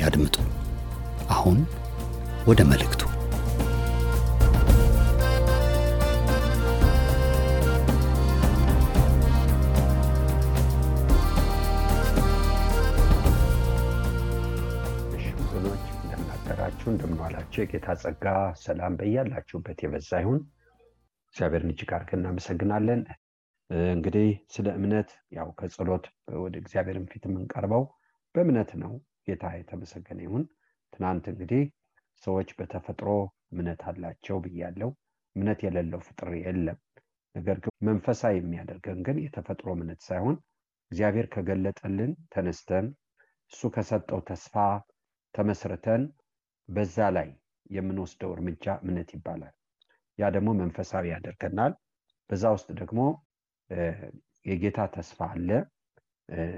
ያድምጡ። አሁን ወደ መልእክቱ። እንደምናደራችሁ እንደምንዋላችሁ የጌታ ጸጋ ሰላም በያላችሁበት የበዛ ይሁን። እግዚአብሔርን እጅግ አድርገን እናመሰግናለን። እንግዲህ ስለ እምነት ያው ከጸሎት ወደ እግዚአብሔርን ፊት የምንቀርበው በእምነት ነው። ጌታ የተመሰገነ ይሁን። ትናንት እንግዲህ ሰዎች በተፈጥሮ እምነት አላቸው ብያለው። እምነት የሌለው ፍጥር የለም። ነገር ግን መንፈሳዊ የሚያደርገን ግን የተፈጥሮ እምነት ሳይሆን እግዚአብሔር ከገለጠልን ተነስተን እሱ ከሰጠው ተስፋ ተመስርተን በዛ ላይ የምንወስደው እርምጃ እምነት ይባላል። ያ ደግሞ መንፈሳዊ ያደርገናል። በዛ ውስጥ ደግሞ የጌታ ተስፋ አለ።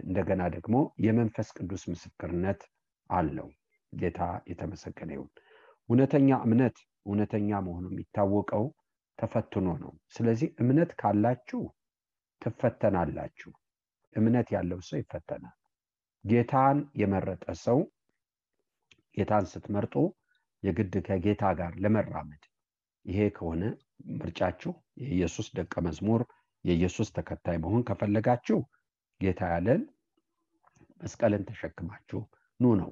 እንደገና ደግሞ የመንፈስ ቅዱስ ምስክርነት አለው። ጌታ የተመሰገነ ይሁን። እውነተኛ እምነት እውነተኛ መሆኑ የሚታወቀው ተፈትኖ ነው። ስለዚህ እምነት ካላችሁ ትፈተናላችሁ። እምነት ያለው ሰው ይፈተናል። ጌታን የመረጠ ሰው ጌታን ስትመርጡ የግድ ከጌታ ጋር ለመራመድ ይሄ ከሆነ ምርጫችሁ የኢየሱስ ደቀ መዝሙር የኢየሱስ ተከታይ መሆን ከፈለጋችሁ ጌታ ያለን መስቀልን ተሸክማችሁ ኑ ነው።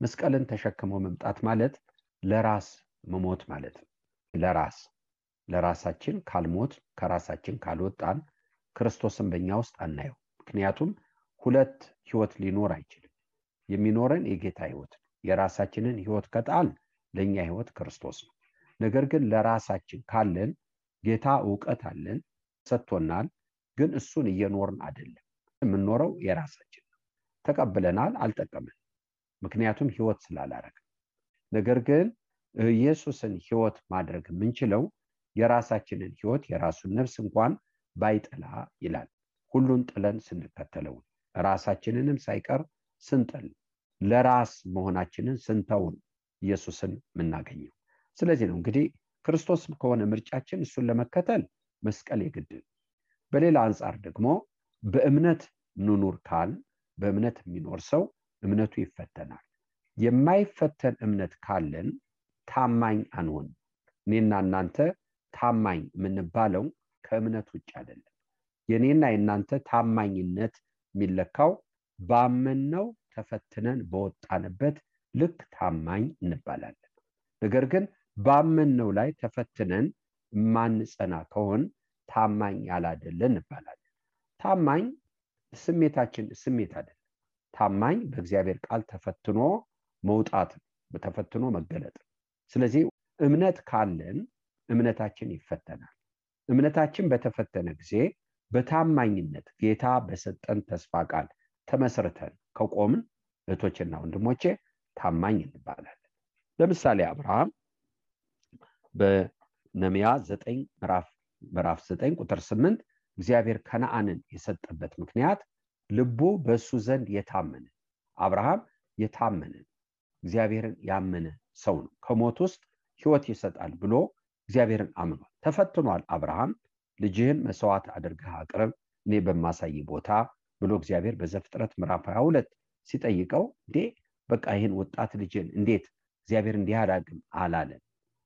መስቀልን ተሸክሞ መምጣት ማለት ለራስ መሞት ማለት ነው። ለራስ ለራሳችን ካልሞት ከራሳችን ካልወጣን ክርስቶስን በእኛ ውስጥ አናየው። ምክንያቱም ሁለት ህይወት ሊኖር አይችልም። የሚኖረን የጌታ ህይወት ነው። የራሳችንን ህይወት ከጣል ለእኛ ህይወት ክርስቶስ ነው። ነገር ግን ለራሳችን ካለን ጌታ እውቀት አለን ሰጥቶናል፣ ግን እሱን እየኖርን አይደለም። የምንኖረው የራሳችን ነው። ተቀብለናል፣ አልጠቀምን። ምክንያቱም ህይወት ስላላረግ። ነገር ግን ኢየሱስን ህይወት ማድረግ የምንችለው የራሳችንን ህይወት የራሱን ነፍስ እንኳን ባይጠላ ይላል። ሁሉን ጥለን ስንከተለው ራሳችንንም ሳይቀር ስንጥል ለራስ መሆናችንን ስንተውን ኢየሱስን የምናገኘው። ስለዚህ ነው እንግዲህ ክርስቶስ ከሆነ ምርጫችን እሱን ለመከተል መስቀል የግድ በሌላ አንጻር ደግሞ በእምነት ኑኑር ካል በእምነት የሚኖር ሰው እምነቱ ይፈተናል። የማይፈተን እምነት ካለን ታማኝ አንሆን። እኔና እናንተ ታማኝ የምንባለው ከእምነት ውጭ አይደለም። የእኔና የእናንተ ታማኝነት የሚለካው ባመንነው ተፈትነን በወጣንበት ልክ ታማኝ እንባላለን። ነገር ግን ባመንነው ላይ ተፈትነን ማንጸና ከሆን ታማኝ ያላደለን እንባላለን። ታማኝ ስሜታችን ስሜት አይደለም። ታማኝ በእግዚአብሔር ቃል ተፈትኖ መውጣት ተፈትኖ መገለጥ። ስለዚህ እምነት ካለን እምነታችን ይፈተናል። እምነታችን በተፈተነ ጊዜ በታማኝነት ጌታ በሰጠን ተስፋ ቃል ተመስርተን ከቆምን እህቶችና ወንድሞቼ ታማኝ እንባላለን። ለምሳሌ አብርሃም በነሚያ ዘጠኝ ምዕራፍ ዘጠኝ ቁጥር ስምንት እግዚአብሔር ከነአንን የሰጠበት ምክንያት ልቡ በእሱ ዘንድ የታመነ አብርሃም የታመነ እግዚአብሔርን ያመነ ሰው ነው። ከሞት ውስጥ ህይወት ይሰጣል ብሎ እግዚአብሔርን አምኗል። ተፈትኗል። አብርሃም ልጅህን መስዋዕት አድርገህ አቅርብ እኔ በማሳይ ቦታ ብሎ እግዚአብሔር በዘፍጥረት ምዕራፍ 22 ሲጠይቀው እንዴ በቃ ይህን ወጣት ልጅን እንዴት እግዚአብሔር እንዲህ አላግም አላለን።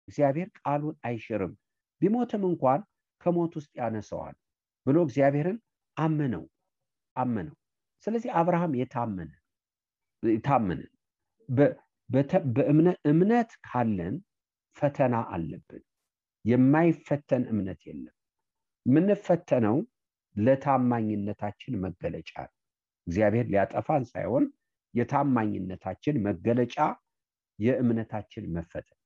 እግዚአብሔር ቃሉን አይሽርም፣ ቢሞትም እንኳን ከሞት ውስጥ ያነሰዋል ብሎ እግዚአብሔርን አመነው አመነው። ስለዚህ አብርሃም የታመነ ታመነ እምነት ካለን ፈተና አለብን። የማይፈተን እምነት የለም። የምንፈተነው ለታማኝነታችን መገለጫ እግዚአብሔር ሊያጠፋን ሳይሆን የታማኝነታችን መገለጫ የእምነታችን መፈተን።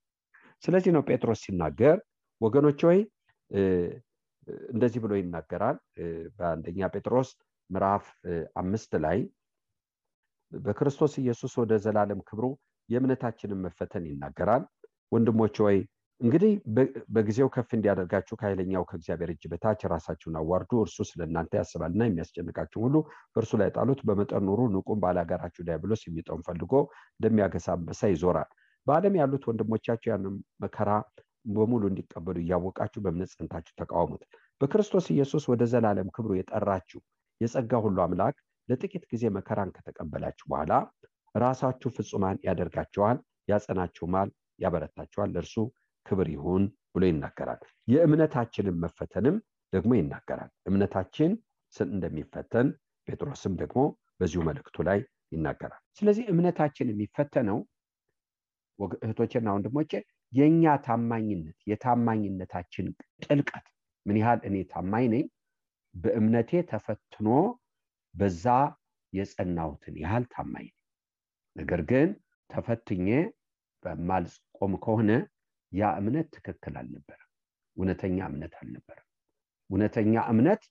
ስለዚህ ነው ጴጥሮስ ሲናገር ወገኖች ወይ እንደዚህ ብሎ ይናገራል። በአንደኛ ጴጥሮስ ምዕራፍ አምስት ላይ በክርስቶስ ኢየሱስ ወደ ዘላለም ክብሩ የእምነታችንን መፈተን ይናገራል። ወንድሞች ወይ እንግዲህ በጊዜው ከፍ እንዲያደርጋችሁ ከኃይለኛው ከእግዚአብሔር እጅ በታች ራሳችሁን አዋርዱ። እርሱ ስለ ያስባልና የሚያስጨንቃችሁ ሁሉ በእርሱ ላይ ጣሉት። በመጠን ኑሩ ንቁም ባላጋራችሁ ዲያብሎስ የሚጠውን ፈልጎ እንደሚያገሳ አንበሳ ይዞራል። በዓለም ያሉት ወንድሞቻችሁ ያንን መከራ በሙሉ እንዲቀበሉ እያወቃችሁ በእምነት ጸንታችሁ ተቃወሙት። በክርስቶስ ኢየሱስ ወደ ዘላለም ክብሩ የጠራችሁ የጸጋ ሁሉ አምላክ ለጥቂት ጊዜ መከራን ከተቀበላችሁ በኋላ ራሳችሁ ፍጹማን ያደርጋችኋል ያጸናችሁማል ያበረታችኋል። ለእርሱ ክብር ይሁን ብሎ ይናገራል። የእምነታችንን መፈተንም ደግሞ ይናገራል። እምነታችን እንደሚፈተን ጴጥሮስም ደግሞ በዚሁ መልእክቱ ላይ ይናገራል። ስለዚህ እምነታችን የሚፈተነው እህቶችና ወንድሞቼ የእኛ ታማኝነት የታማኝነታችን ጥልቀት ምን ያህል እኔ ታማኝ ነኝ? በእምነቴ ተፈትኖ በዛ የጸናሁትን ያህል ታማኝ ነኝ። ነገር ግን ተፈትኜ በማልቆም ከሆነ ያ እምነት ትክክል አልነበረም። እውነተኛ እምነት አልነበረም። እውነተኛ እምነት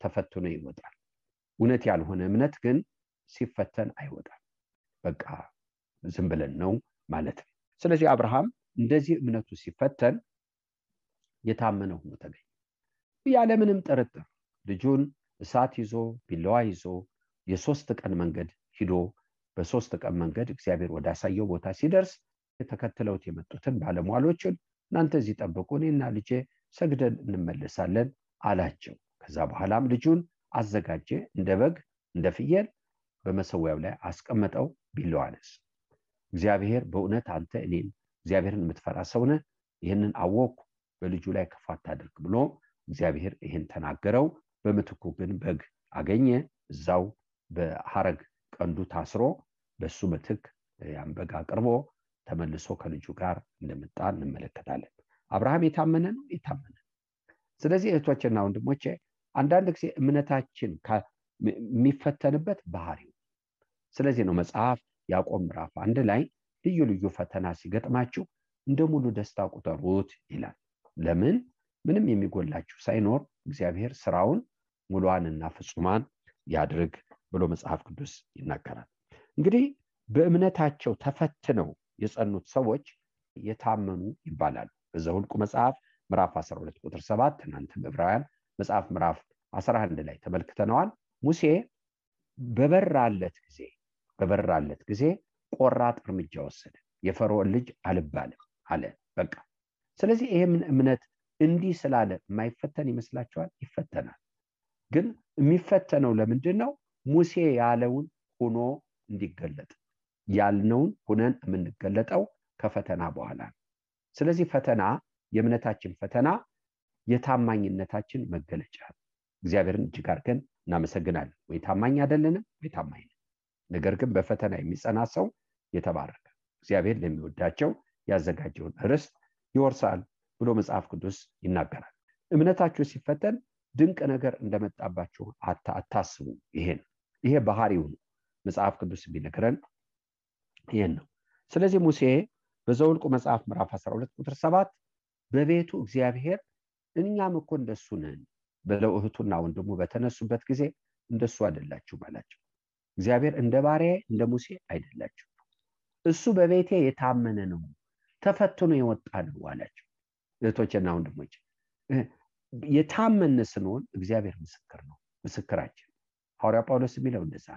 ተፈትኖ ይወጣል። እውነት ያልሆነ እምነት ግን ሲፈተን አይወጣም። በቃ ዝም ብለን ነው ማለት ነው። ስለዚህ አብርሃም እንደዚህ እምነቱ ሲፈተን የታመነ ሆኖ ተገኘ። ያለምንም ጥርጥር ልጁን እሳት ይዞ ቢለዋ ይዞ የሶስት ቀን መንገድ ሂዶ በሶስት ቀን መንገድ እግዚአብሔር ወዳሳየው ቦታ ሲደርስ የተከትለውት የመጡትን ባለሟሎችን እናንተ እዚህ ጠብቁ እኔና ልጄ ሰግደን እንመለሳለን አላቸው። ከዛ በኋላም ልጁን አዘጋጀ እንደ በግ እንደ ፍየል በመሰዊያው ላይ አስቀመጠው ቢለዋነስ እግዚአብሔር በእውነት አንተ እኔን እግዚአብሔርን የምትፈራ ሰውነ ይህንን አወቅኩ በልጁ ላይ ክፉ አታድርግ ብሎ እግዚአብሔር ይህን ተናገረው። በምትኩ ግን በግ አገኘ። እዛው በሐረግ ቀንዱ ታስሮ በሱ ምትክ ያን በግ አቅርቦ ተመልሶ ከልጁ ጋር እንደመጣ እንመለከታለን። አብርሃም የታመነ ነው? የታመነ። ስለዚህ እህቶችና ወንድሞቼ አንዳንድ ጊዜ እምነታችን የሚፈተንበት ባህሪው ስለዚህ ነው መጽሐፍ ያዕቆብ ምዕራፍ አንድ ላይ ልዩ ልዩ ፈተና ሲገጥማችሁ እንደ ሙሉ ደስታ ቁጠሩት ይላል። ለምን? ምንም የሚጎላችሁ ሳይኖር እግዚአብሔር ስራውን ሙሉዋንና ፍጹማን ያድርግ ብሎ መጽሐፍ ቅዱስ ይናገራል። እንግዲህ በእምነታቸው ተፈትነው የጸኑት ሰዎች የታመኑ ይባላሉ። በዘሁልቁ መጽሐፍ ምዕራፍ 12 ቁጥር 7 ትናንት ዕብራውያን መጽሐፍ ምዕራፍ 11 ላይ ተመልክተነዋል። ሙሴ በበራለት ጊዜ በበራለት ጊዜ ቆራጥ እርምጃ ወሰደ። የፈርዖን ልጅ አልባልም አለ። በቃ ስለዚህ ይህምን እምነት እንዲህ ስላለ የማይፈተን ይመስላችኋል? ይፈተናል። ግን የሚፈተነው ለምንድን ነው ሙሴ ያለውን ሆኖ እንዲገለጥ ያልነውን ሁነን የምንገለጠው ከፈተና በኋላ ነው። ስለዚህ ፈተና የእምነታችን ፈተና የታማኝነታችን መገለጫ እግዚአብሔርን እጅግ አድርገን እናመሰግናለን። ወይ ታማኝ አይደለንም ወይ ታማኝ ነገር ግን በፈተና የሚጸና ሰው የተባረከ። እግዚአብሔር ለሚወዳቸው ያዘጋጀውን ርስት ይወርሳል ብሎ መጽሐፍ ቅዱስ ይናገራል። እምነታችሁ ሲፈተን ድንቅ ነገር እንደመጣባችሁ አታስቡ። ይሄ ነው። ይሄ ባህሪው ነው። መጽሐፍ ቅዱስ የሚነግረን ይህን ነው። ስለዚህ ሙሴ በዘውልቁ መጽሐፍ ምዕራፍ 12 ቁጥር 7 በቤቱ እግዚአብሔር እኛም እኮ እንደሱ ነን ብለው እህቱና ወንድሙ በተነሱበት ጊዜ እንደሱ አይደላችሁ አላቸው። እግዚአብሔር እንደ ባሪያ እንደ ሙሴ አይደላችሁ እሱ በቤቴ የታመነ ነው ተፈትኖ የወጣ ነው አላቸው እህቶችና ወንድሞች የታመን ስንሆን እግዚአብሔር ምስክር ነው ምስክራችን። ሐዋርያ ጳውሎስ የሚለው እንደዛ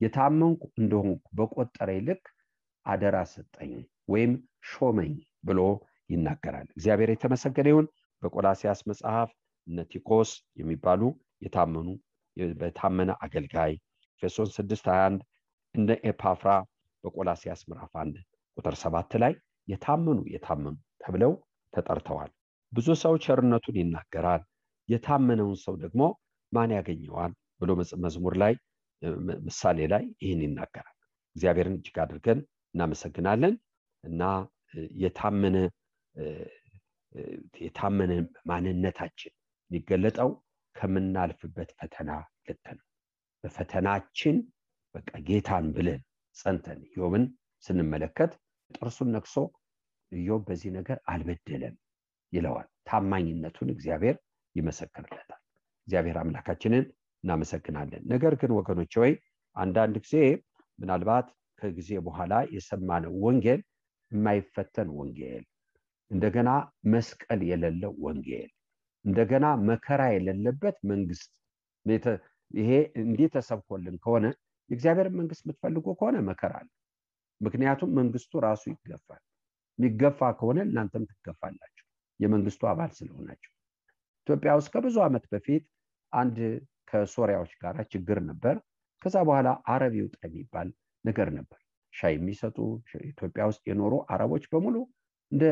የታመንኩ እንደሆንኩ በቆጠረ ልክ አደራ ሰጠኝ ወይም ሾመኝ ብሎ ይናገራል። እግዚአብሔር የተመሰገነ ይሁን። በቆላሲያስ መጽሐፍ እነ የሚባሉ የታመኑ በታመነ አገልጋይ ኤፌሶን 6 21 እንደ ኤፓፍራ በቆላሲያስ ምዕራፍ 1 ቁጥር 7 ላይ የታመኑ የታመኑ ተብለው ተጠርተዋል ብዙ ሰው ቸርነቱን ይናገራል የታመነውን ሰው ደግሞ ማን ያገኘዋል ብሎ መዝሙር ላይ ምሳሌ ላይ ይህን ይናገራል እግዚአብሔርን እጅግ አድርገን እናመሰግናለን እና የታመነ የታመነ ማንነታችን የሚገለጠው ከምናልፍበት ፈተና ልክ ነው። በፈተናችን በቃ ጌታን ብለን ጸንተን ኢዮብን ስንመለከት ጥርሱን ነክሶ ኢዮብ በዚህ ነገር አልበደለም ይለዋል። ታማኝነቱን እግዚአብሔር ይመሰክርለታል። እግዚአብሔር አምላካችንን እናመሰግናለን። ነገር ግን ወገኖች ወይ አንዳንድ ጊዜ ምናልባት ከጊዜ በኋላ የሰማነው ወንጌል የማይፈተን ወንጌል፣ እንደገና መስቀል የሌለው ወንጌል፣ እንደገና መከራ የሌለበት መንግስት ይሄ እንዲህ ተሰብኮልን ከሆነ የእግዚአብሔር መንግስት የምትፈልጉ ከሆነ መከራ አለ። ምክንያቱም መንግስቱ ራሱ ይገፋል። የሚገፋ ከሆነ እናንተም ትገፋላችሁ፣ የመንግስቱ አባል ስለሆናቸው። ኢትዮጵያ ውስጥ ከብዙ ዓመት በፊት አንድ ከሶሪያዎች ጋር ችግር ነበር። ከዛ በኋላ አረብ ይውጣ የሚባል ነገር ነበር። ሻይ የሚሰጡ ኢትዮጵያ ውስጥ የኖሩ አረቦች በሙሉ እንደ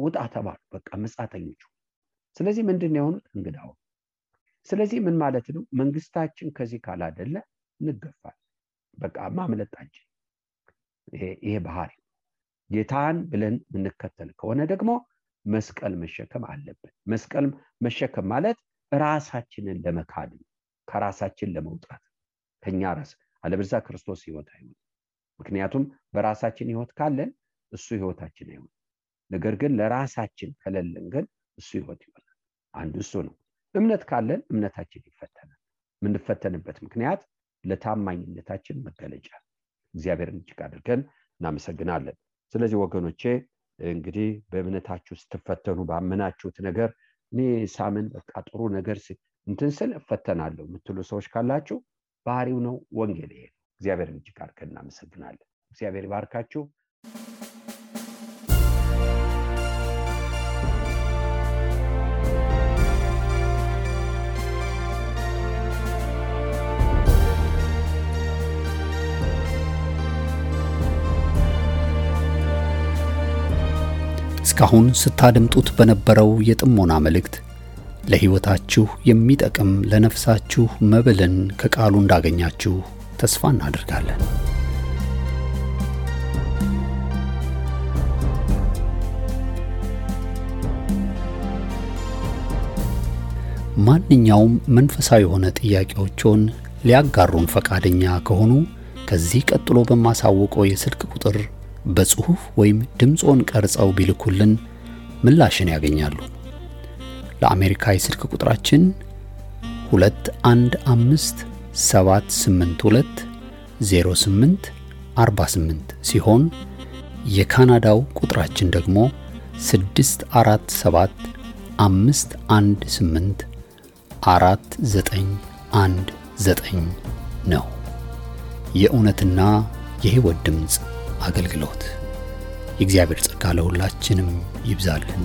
ውጣ ተባሉ። በቃ መጻተኞች። ስለዚህ ምንድን የሆኑት እንግዳው። ስለዚህ ምን ማለት ነው? መንግስታችን ከዚህ ካላደለ እንገፋል። በቃ ማምለጣችን ይሄ ባህሪ ጌታን ብለን የምንከተል ከሆነ ደግሞ መስቀል መሸከም አለብን። መስቀል መሸከም ማለት ራሳችንን ለመካድ ነው። ከራሳችን ለመውጣት ከኛ ራስ አለበዛ ክርስቶስ ህይወት አይሆን። ምክንያቱም በራሳችን ህይወት ካለን እሱ ህይወታችን አይሆን። ነገር ግን ለራሳችን ከሌለን ግን እሱ ህይወት ይሆናል። አንዱ እሱ ነው። እምነት ካለን እምነታችን ይፈተናል። የምንፈተንበት ምክንያት ለታማኝነታችን መገለጫ። እግዚአብሔርን እጅግ አድርገን እናመሰግናለን። ስለዚህ ወገኖቼ እንግዲህ በእምነታችሁ ስትፈተኑ ባመናችሁት ነገር እኔ ሳምን በቃ ጥሩ ነገር እንትን ስል እፈተናለሁ የምትሉ ሰዎች ካላችሁ ባህሪው ነው። ወንጌል ይሄ እግዚአብሔርን እጅግ አድርገን እናመሰግናለን። እግዚአብሔር ይባርካችሁ። እስካሁን ስታደምጡት በነበረው የጥሞና መልእክት ለሕይወታችሁ የሚጠቅም ለነፍሳችሁ መብልን ከቃሉ እንዳገኛችሁ ተስፋ እናደርጋለን። ማንኛውም መንፈሳዊ የሆነ ጥያቄዎችን ሊያጋሩን ፈቃደኛ ከሆኑ ከዚህ ቀጥሎ በማሳወቀው የስልክ ቁጥር በጽሑፍ ወይም ድምፆን ቀርጸው ቢልኩልን ምላሽን ያገኛሉ። ለአሜሪካ የስልክ ቁጥራችን 215 782 08 48 ሲሆን የካናዳው ቁጥራችን ደግሞ 647 518 4919 ነው። የእውነትና የሕይወት ድምፅ አገልግሎት። የእግዚአብሔር ጸጋ ለሁላችንም ይብዛልን።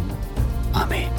አሜን።